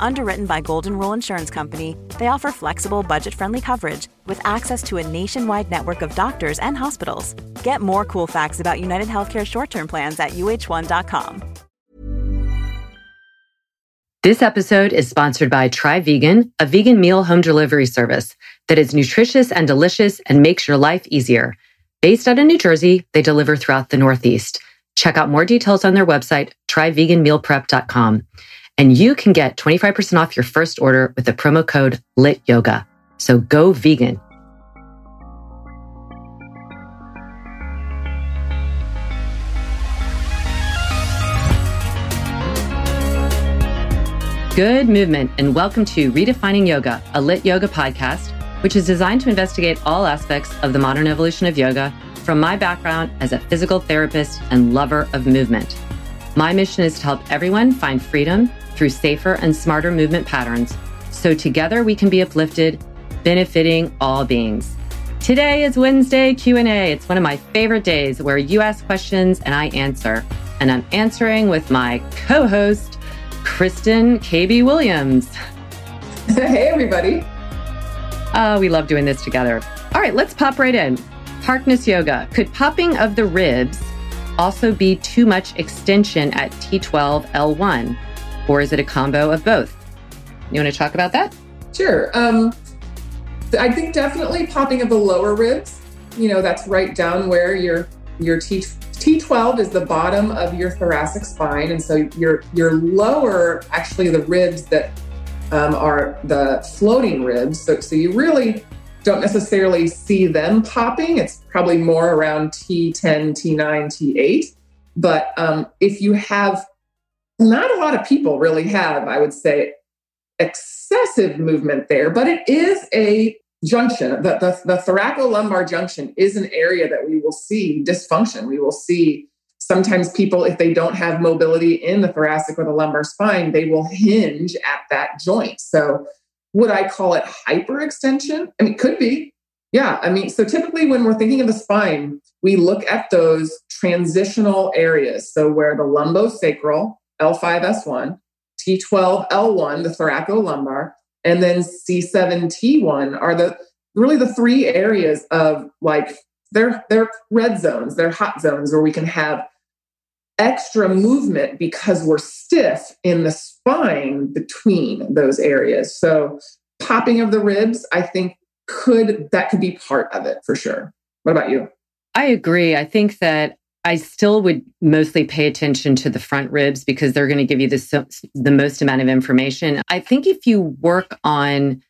Underwritten by Golden Rule Insurance Company, they offer flexible, budget friendly coverage with access to a nationwide network of doctors and hospitals. Get more cool facts about United Healthcare short term plans at uh1.com. This episode is sponsored by Try Vegan, a vegan meal home delivery service that is nutritious and delicious and makes your life easier. Based out of New Jersey, they deliver throughout the Northeast. Check out more details on their website, tryveganmealprep.com. And you can get 25% off your first order with the promo code LIT YOGA. So go vegan. Good movement, and welcome to Redefining Yoga, a lit yoga podcast, which is designed to investigate all aspects of the modern evolution of yoga from my background as a physical therapist and lover of movement. My mission is to help everyone find freedom through safer and smarter movement patterns so together we can be uplifted, benefiting all beings. Today is Wednesday Q&A. It's one of my favorite days where you ask questions and I answer. And I'm answering with my co-host, Kristen KB Williams. Hey everybody. Oh, we love doing this together. All right, let's pop right in. Harkness yoga. Could popping of the ribs also be too much extension at T12 L1? Or is it a combo of both? You want to talk about that? Sure. Um, I think definitely popping of the lower ribs. You know, that's right down where your your T T12 is the bottom of your thoracic spine, and so your your lower, actually, the ribs that um, are the floating ribs. So, so you really don't necessarily see them popping. It's probably more around T10, T9, T8. But um, if you have not a lot of people really have, I would say, excessive movement there, but it is a junction. The, the, the thoracolumbar junction is an area that we will see dysfunction. We will see sometimes people, if they don't have mobility in the thoracic or the lumbar spine, they will hinge at that joint. So, would I call it hyperextension? I mean, could be. Yeah. I mean, so typically when we're thinking of the spine, we look at those transitional areas. So, where the lumbosacral L5S1, T12L1, the thoracolumbar, and then C7T1 are the really the three areas of like they're they're red zones, they're hot zones where we can have extra movement because we're stiff in the spine between those areas. So popping of the ribs, I think could that could be part of it for sure. What about you? I agree. I think that I still would mostly pay attention to the front ribs because they're going to give you the, the most amount of information. I think if you work on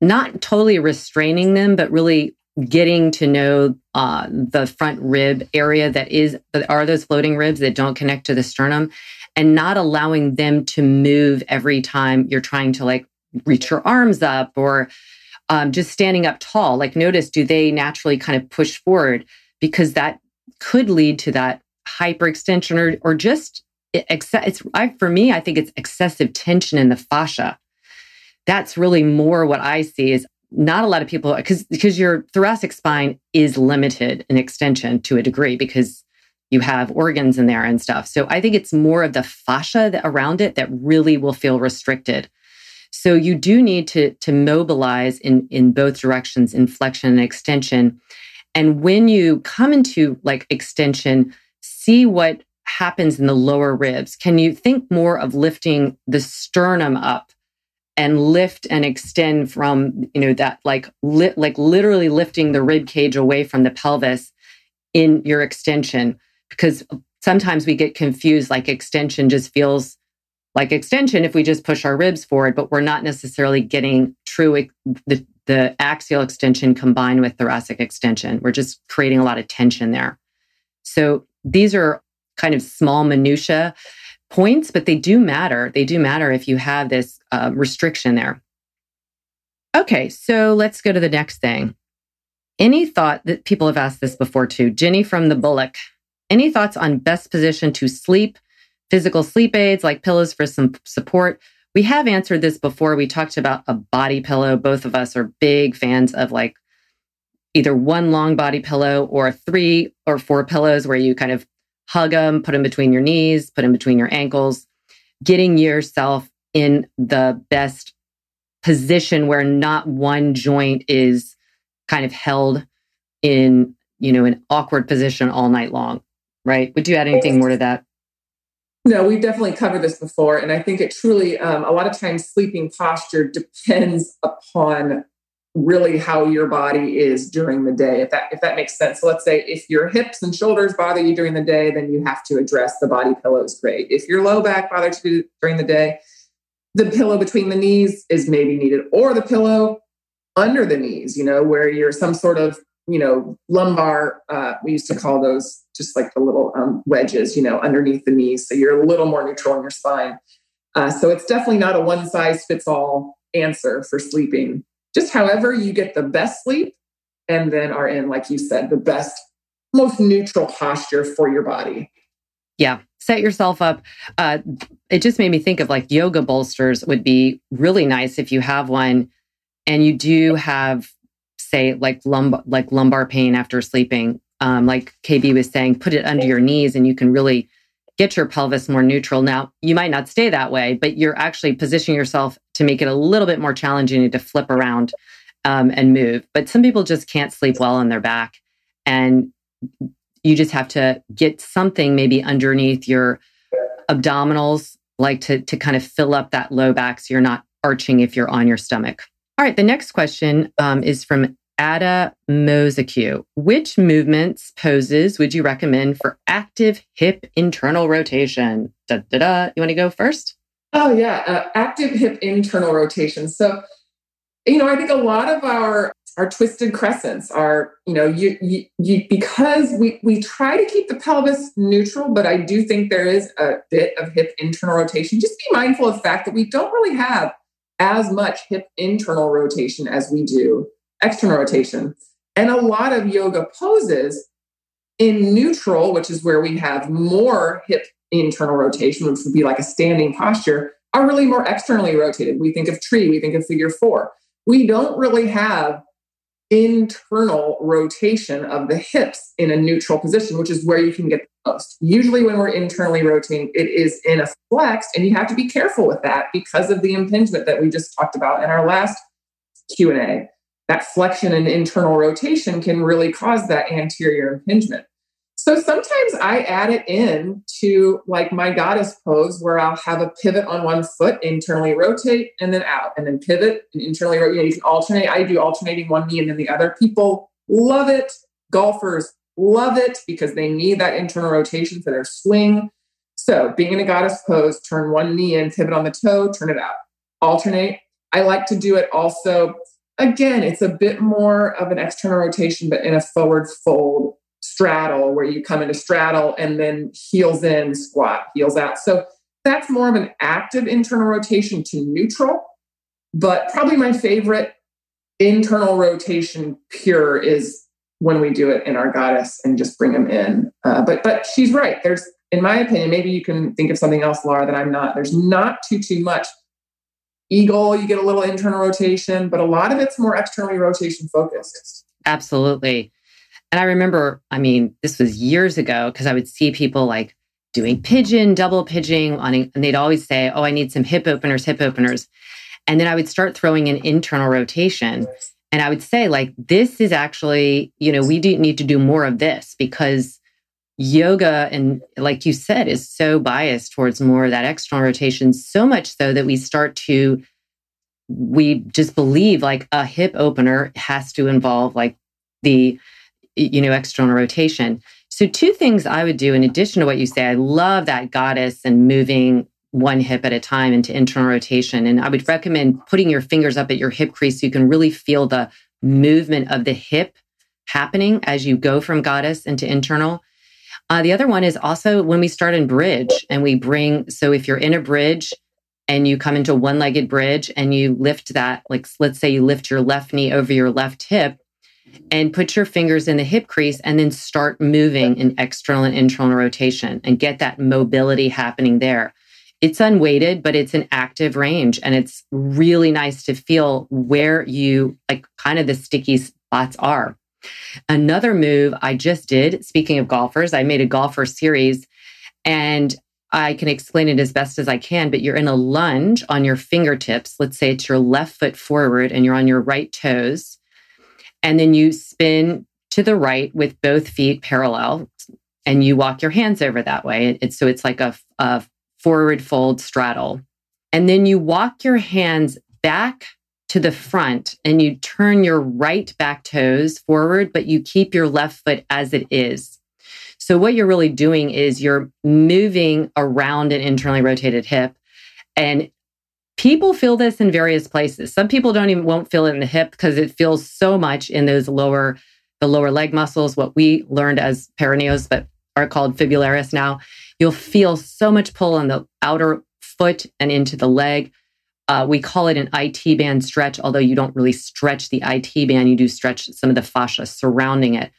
not totally restraining them, but really getting to know uh, the front rib area that is that are those floating ribs that don't connect to the sternum and not allowing them to move every time you're trying to like reach your arms up or um, just standing up tall like notice do they naturally kind of push forward because that could lead to that hyperextension or, or just it's I, for me, I think it's excessive tension in the fascia. That's really more what I see is not a lot of people because because your thoracic spine is limited in extension to a degree because you have organs in there and stuff. So I think it's more of the fascia that, around it that really will feel restricted. So you do need to to mobilize in in both directions, in flexion and extension. And when you come into like extension, see what happens in the lower ribs. Can you think more of lifting the sternum up and lift and extend from, you know, that like, li- like literally lifting the rib cage away from the pelvis in your extension. Because sometimes we get confused, like extension just feels like extension if we just push our ribs forward, but we're not necessarily getting true the, the axial extension combined with thoracic extension. We're just creating a lot of tension there. So these are kind of small minutia points, but they do matter. They do matter if you have this uh, restriction there. Okay, so let's go to the next thing. Any thought that people have asked this before too? Jenny from the Bullock. Any thoughts on best position to sleep? Physical sleep aids like pillows for some support. We have answered this before. We talked about a body pillow. Both of us are big fans of like either one long body pillow or three or four pillows where you kind of hug them, put them between your knees, put them between your ankles, getting yourself in the best position where not one joint is kind of held in, you know, an awkward position all night long, right? Would you add anything more to that? No, we've definitely covered this before. And I think it truly, um, a lot of times, sleeping posture depends upon really how your body is during the day if that if that makes sense so let's say if your hips and shoulders bother you during the day then you have to address the body pillows great if your low back bothers you during the day the pillow between the knees is maybe needed or the pillow under the knees you know where you're some sort of you know lumbar uh, we used to call those just like the little um, wedges you know underneath the knees so you're a little more neutral in your spine uh, so it's definitely not a one size fits all answer for sleeping just however you get the best sleep and then are in, like you said, the best, most neutral posture for your body. Yeah. Set yourself up. Uh, it just made me think of like yoga bolsters would be really nice if you have one and you do have, say, like lumbar, like lumbar pain after sleeping. Um, like KB was saying, put it under your knees and you can really get your pelvis more neutral. Now, you might not stay that way, but you're actually positioning yourself to make it a little bit more challenging to flip around um, and move. But some people just can't sleep well on their back. And you just have to get something maybe underneath your abdominals, like to, to kind of fill up that low back so you're not arching if you're on your stomach. All right, the next question um, is from Ada Mozaku. Which movements, poses would you recommend for active hip internal rotation? Da, da, da. You want to go first? Oh, yeah. Uh, active hip internal rotation. So, you know, I think a lot of our our twisted crescents are, you know, you, you, you because we we try to keep the pelvis neutral, but I do think there is a bit of hip internal rotation. Just be mindful of the fact that we don't really have as much hip internal rotation as we do external rotation. And a lot of yoga poses in neutral, which is where we have more hip internal rotation, which would be like a standing posture, are really more externally rotated. We think of tree, we think of figure four. We don't really have internal rotation of the hips in a neutral position, which is where you can get the most. Usually, when we're internally rotating, it is in a flex, and you have to be careful with that because of the impingement that we just talked about in our last Q and A that flexion and internal rotation can really cause that anterior impingement. So sometimes I add it in to like my goddess pose where I'll have a pivot on one foot, internally rotate and then out, and then pivot and internally rotate. You, know, you can alternate. I do alternating one knee and then the other. People love it. Golfers love it because they need that internal rotation for their swing. So being in a goddess pose, turn one knee in, pivot on the toe, turn it out. Alternate. I like to do it also Again, it's a bit more of an external rotation, but in a forward fold straddle where you come into straddle and then heels in, squat, heels out. So that's more of an active internal rotation to neutral. But probably my favorite internal rotation pure is when we do it in our goddess and just bring them in. Uh, but but she's right. There's, in my opinion, maybe you can think of something else, Laura, that I'm not. There's not too too much eagle, you get a little internal rotation, but a lot of it's more externally rotation focused. Absolutely. And I remember, I mean, this was years ago because I would see people like doing pigeon, double pigeon, and they'd always say, Oh, I need some hip openers, hip openers. And then I would start throwing in internal rotation. And I would say, like, this is actually, you know, we do need to do more of this because yoga and like you said is so biased towards more of that external rotation so much so that we start to we just believe like a hip opener has to involve like the you know external rotation. So two things i would do in addition to what you say i love that goddess and moving one hip at a time into internal rotation and i would recommend putting your fingers up at your hip crease so you can really feel the movement of the hip happening as you go from goddess into internal uh, the other one is also when we start in bridge and we bring so if you're in a bridge and you come into one legged bridge and you lift that, like let's say you lift your left knee over your left hip and put your fingers in the hip crease and then start moving in external and internal rotation and get that mobility happening there. It's unweighted, but it's an active range and it's really nice to feel where you like kind of the sticky spots are. Another move I just did, speaking of golfers, I made a golfer series and I can explain it as best as I can, but you're in a lunge on your fingertips. Let's say it's your left foot forward and you're on your right toes. And then you spin to the right with both feet parallel and you walk your hands over that way. It's, so it's like a, a forward fold straddle. And then you walk your hands back to the front and you turn your right back toes forward, but you keep your left foot as it is. So what you're really doing is you're moving around an internally rotated hip and people feel this in various places. Some people don't even won't feel it in the hip because it feels so much in those lower the lower leg muscles, what we learned as peroneus but are called fibularis now. You'll feel so much pull on the outer foot and into the leg. Uh, we call it an IT band stretch, although you don't really stretch the IT band, you do stretch some of the fascia surrounding it.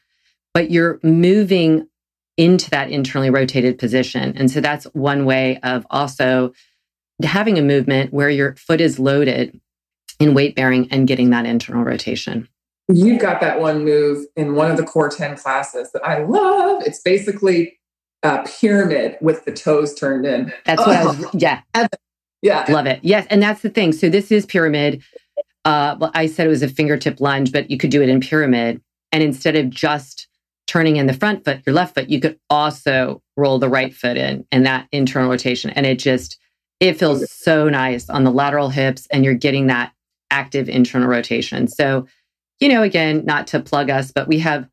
But you're moving into that internally rotated position. And so that's one way of also having a movement where your foot is loaded in weight bearing and getting that internal rotation. You've got that one move in one of the core 10 classes that I love. It's basically a pyramid with the toes turned in. That's what oh. I was, yeah. Yeah. Love it. Yes. And that's the thing. So this is pyramid. Uh, well, I said it was a fingertip lunge, but you could do it in pyramid. And instead of just turning in the front foot, your left foot, you could also roll the right foot in and that internal rotation. And it just, it feels so nice on the lateral hips and you're getting that active internal rotation. So, you know, again, not to plug us, but we have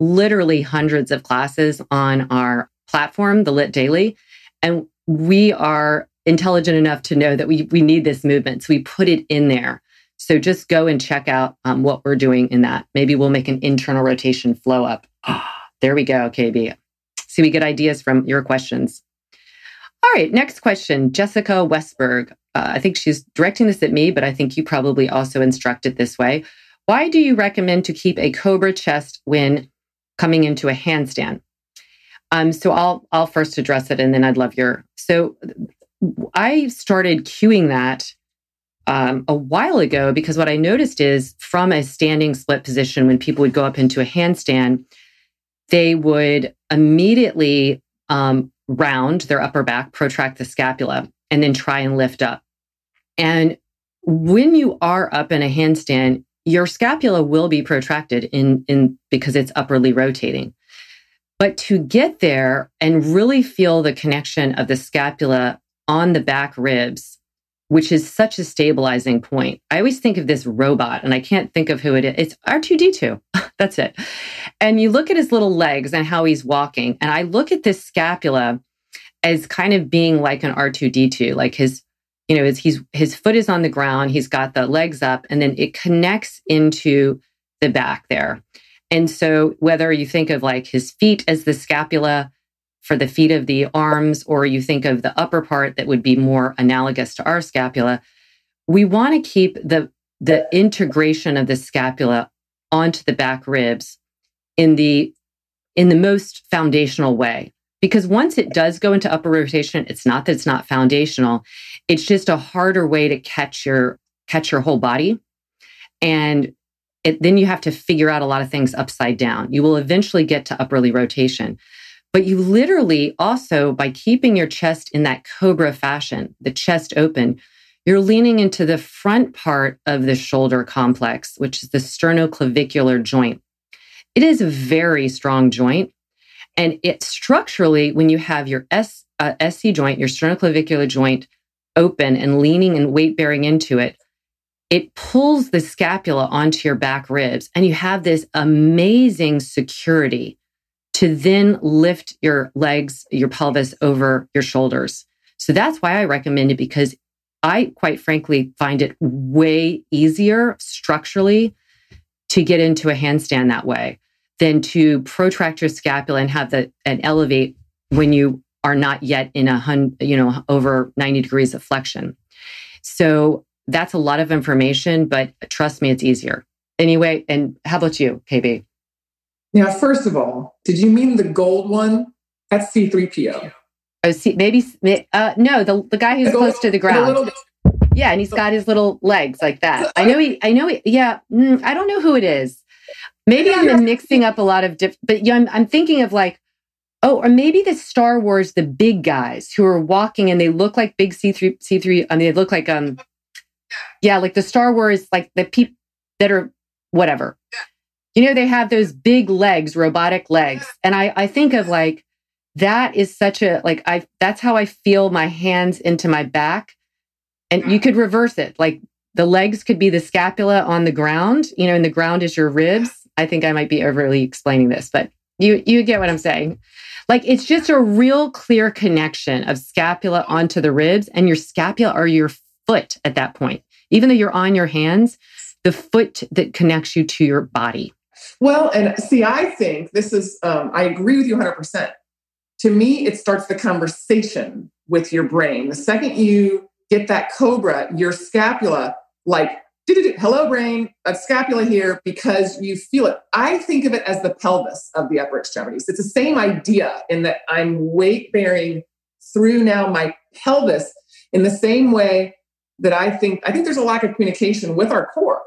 literally hundreds of classes on our platform, the Lit Daily, and we are intelligent enough to know that we, we need this movement. So we put it in there. So just go and check out um, what we're doing in that. Maybe we'll make an internal rotation flow up. there we go, KB. See, we get ideas from your questions. All right, next question. Jessica Westberg. Uh, I think she's directing this at me, but I think you probably also instruct it this way. Why do you recommend to keep a cobra chest when coming into a handstand? Um, so I'll I'll first address it, and then I'd love your. So I started cueing that um, a while ago because what I noticed is from a standing split position, when people would go up into a handstand, they would immediately um, round their upper back, protract the scapula, and then try and lift up. And when you are up in a handstand, your scapula will be protracted in, in because it's upwardly rotating. But to get there and really feel the connection of the scapula on the back ribs, which is such a stabilizing point. I always think of this robot and I can't think of who it is. It's R2D2. That's it. And you look at his little legs and how he's walking. And I look at this scapula as kind of being like an R2D2, like his, you know, his, his foot is on the ground, he's got the legs up, and then it connects into the back there. And so whether you think of like his feet as the scapula, for the feet of the arms, or you think of the upper part that would be more analogous to our scapula, we want to keep the, the integration of the scapula onto the back ribs in the, in the most foundational way. Because once it does go into upper rotation, it's not that it's not foundational. It's just a harder way to catch your, catch your whole body. And it, then you have to figure out a lot of things upside down. You will eventually get to upperly rotation. But you literally also, by keeping your chest in that cobra fashion, the chest open, you're leaning into the front part of the shoulder complex, which is the sternoclavicular joint. It is a very strong joint. And it structurally, when you have your S, uh, SC joint, your sternoclavicular joint open and leaning and weight bearing into it, it pulls the scapula onto your back ribs and you have this amazing security to then lift your legs, your pelvis over your shoulders. So that's why I recommend it because I quite frankly find it way easier structurally to get into a handstand that way than to protract your scapula and have the and elevate when you are not yet in a hun, you know, over 90 degrees of flexion. So that's a lot of information, but trust me, it's easier. Anyway, and how about you, KB? Yeah, first of all, did you mean the gold one? That's C3PO. Oh, see, maybe, uh, no, the, the guy who's the close to the ground. Yeah, and he's got his little legs like that. I know he, I know he, yeah, mm, I don't know who it is. Maybe I'm mixing up a lot of different, but yeah, I'm, I'm thinking of like, oh, or maybe the Star Wars, the big guys who are walking and they look like big C3, C3, I mean, they look like, um, yeah, like the Star Wars, like the people that are whatever. You know, they have those big legs, robotic legs. And I, I think of like, that is such a, like, I, that's how I feel my hands into my back. And you could reverse it. Like the legs could be the scapula on the ground, you know, and the ground is your ribs. I think I might be overly explaining this, but you, you get what I'm saying. Like it's just a real clear connection of scapula onto the ribs and your scapula are your foot at that point. Even though you're on your hands, the foot that connects you to your body. Well, and see, I think this is, um, I agree with you 100%. To me, it starts the conversation with your brain. The second you get that cobra, your scapula, like, hello, brain, a scapula here because you feel it. I think of it as the pelvis of the upper extremities. It's the same idea in that I'm weight bearing through now my pelvis in the same way that I think I think there's a lack of communication with our core.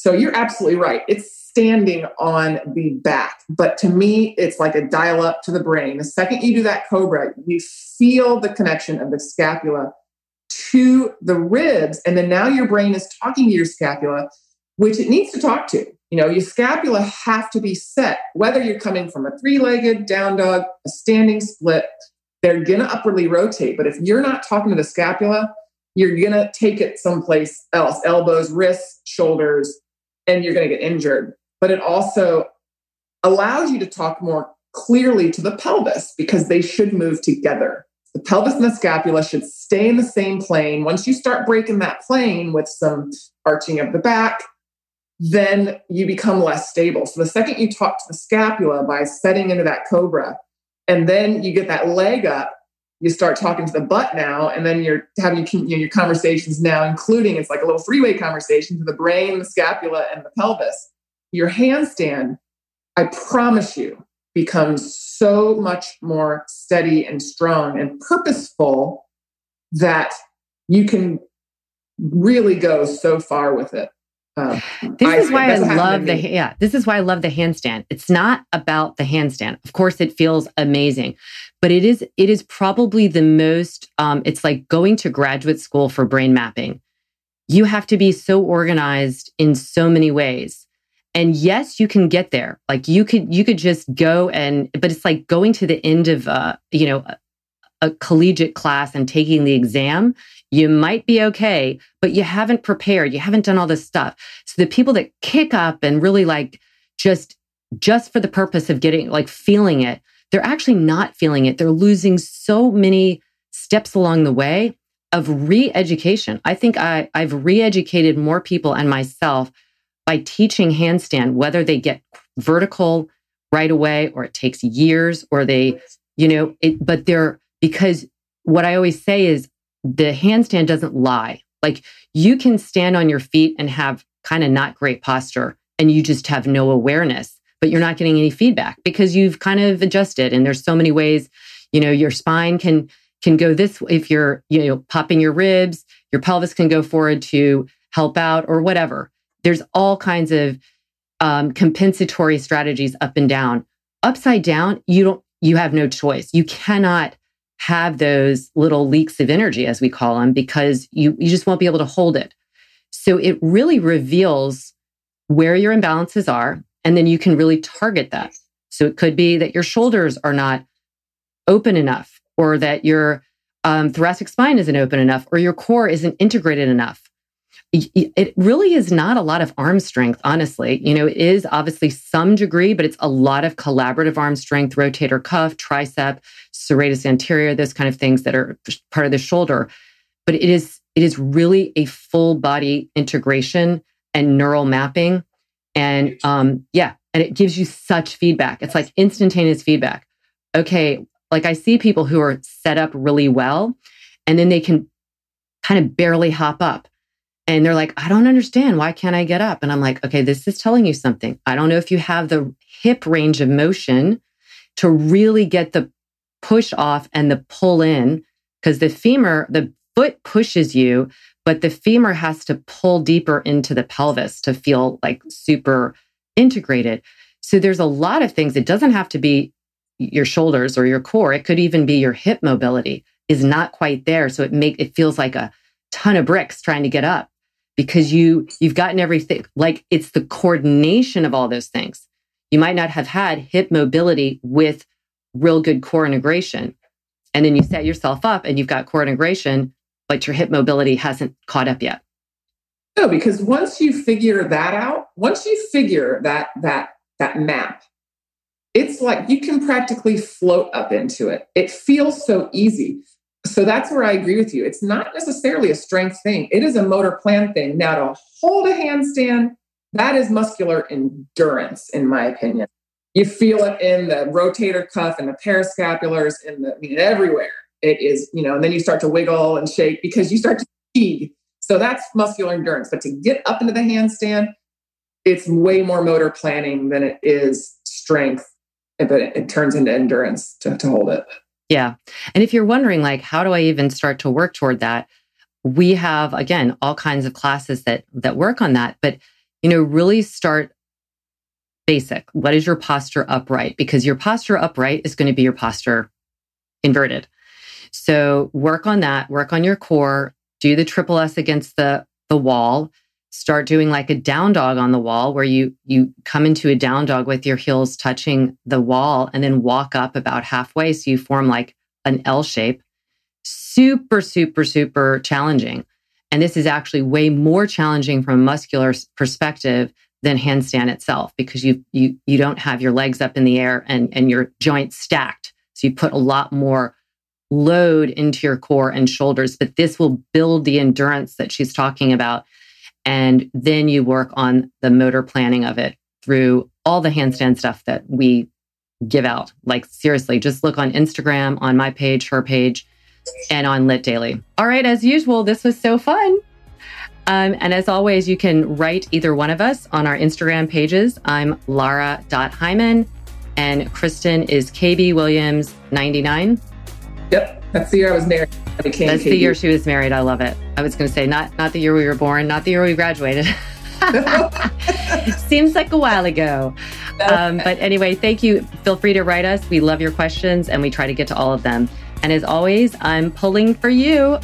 So you're absolutely right. It's standing on the back, but to me, it's like a dial up to the brain. The second you do that cobra, you feel the connection of the scapula to the ribs, and then now your brain is talking to your scapula, which it needs to talk to. You know, your scapula have to be set, whether you're coming from a three-legged down dog, a standing split, they're gonna upwardly rotate. But if you're not talking to the scapula, you're going to take it someplace else elbows, wrists, shoulders, and you're going to get injured. But it also allows you to talk more clearly to the pelvis because they should move together. The pelvis and the scapula should stay in the same plane. Once you start breaking that plane with some arching of the back, then you become less stable. So the second you talk to the scapula by setting into that cobra, and then you get that leg up, you start talking to the butt now, and then you're having you know, your conversations now, including it's like a little three way conversation to the brain, the scapula, and the pelvis. Your handstand, I promise you, becomes so much more steady and strong and purposeful that you can really go so far with it. Uh, this I, is why I love the yeah. This is why I love the handstand. It's not about the handstand. Of course, it feels amazing, but it is it is probably the most. Um, it's like going to graduate school for brain mapping. You have to be so organized in so many ways, and yes, you can get there. Like you could you could just go and, but it's like going to the end of uh, you know a, a collegiate class and taking the exam you might be okay, but you haven't prepared. You haven't done all this stuff. So the people that kick up and really like just, just for the purpose of getting like feeling it, they're actually not feeling it. They're losing so many steps along the way of re-education. I think I, I've re-educated more people and myself by teaching handstand, whether they get vertical right away or it takes years or they, you know, it, but they're because what I always say is the handstand doesn't lie. Like you can stand on your feet and have kind of not great posture and you just have no awareness, but you're not getting any feedback because you've kind of adjusted and there's so many ways, you know, your spine can can go this if you're, you know, popping your ribs, your pelvis can go forward to help out or whatever. There's all kinds of um, compensatory strategies up and down. Upside down, you don't you have no choice. You cannot have those little leaks of energy, as we call them, because you, you just won't be able to hold it. So it really reveals where your imbalances are, and then you can really target that. So it could be that your shoulders are not open enough, or that your um, thoracic spine isn't open enough, or your core isn't integrated enough. It really is not a lot of arm strength, honestly. You know, it is obviously some degree, but it's a lot of collaborative arm strength, rotator cuff, tricep, serratus anterior, those kind of things that are part of the shoulder. But it is it is really a full body integration and neural mapping. And um, yeah, and it gives you such feedback. It's like instantaneous feedback. Okay, like I see people who are set up really well, and then they can kind of barely hop up. And they're like, I don't understand. Why can't I get up? And I'm like, okay, this is telling you something. I don't know if you have the hip range of motion to really get the push off and the pull in, because the femur, the foot pushes you, but the femur has to pull deeper into the pelvis to feel like super integrated. So there's a lot of things. It doesn't have to be your shoulders or your core. It could even be your hip mobility is not quite there. So it make it feels like a ton of bricks trying to get up because you you've gotten everything like it's the coordination of all those things. You might not have had hip mobility with real good core integration. And then you set yourself up and you've got core integration, but your hip mobility hasn't caught up yet. No, because once you figure that out, once you figure that that that map, it's like you can practically float up into it. It feels so easy. So that's where I agree with you. It's not necessarily a strength thing. It is a motor plan thing. Now to hold a handstand, that is muscular endurance, in my opinion. You feel it in the rotator cuff and the parascapulars and the I mean, everywhere. It is, you know, and then you start to wiggle and shake because you start to fatigue so that's muscular endurance. But to get up into the handstand, it's way more motor planning than it is strength, but it, it turns into endurance to, to hold it. Yeah. And if you're wondering, like, how do I even start to work toward that? We have, again, all kinds of classes that that work on that. But, you know, really start basic. What is your posture upright? Because your posture upright is going to be your posture inverted. So work on that, work on your core, do the triple S against the, the wall, start doing like a down dog on the wall where you you come into a down dog with your heels touching the wall and then walk up about halfway so you form like an L shape. Super super super challenging. And this is actually way more challenging from a muscular perspective than handstand itself because you you you don't have your legs up in the air and and your joints stacked. So you put a lot more load into your core and shoulders, but this will build the endurance that she's talking about. And then you work on the motor planning of it through all the handstand stuff that we give out. Like, seriously, just look on Instagram, on my page, her page, and on Lit Daily. All right, as usual, this was so fun. Um, and as always, you can write either one of us on our Instagram pages. I'm Lara.Heimann and Kristen is KB Williams 99. Yep, that's the year I was married. That's the year she was married. I love it. I was going to say not not the year we were born, not the year we graduated. Seems like a while ago. Um, but anyway, thank you. Feel free to write us. We love your questions and we try to get to all of them. And as always, I'm pulling for you.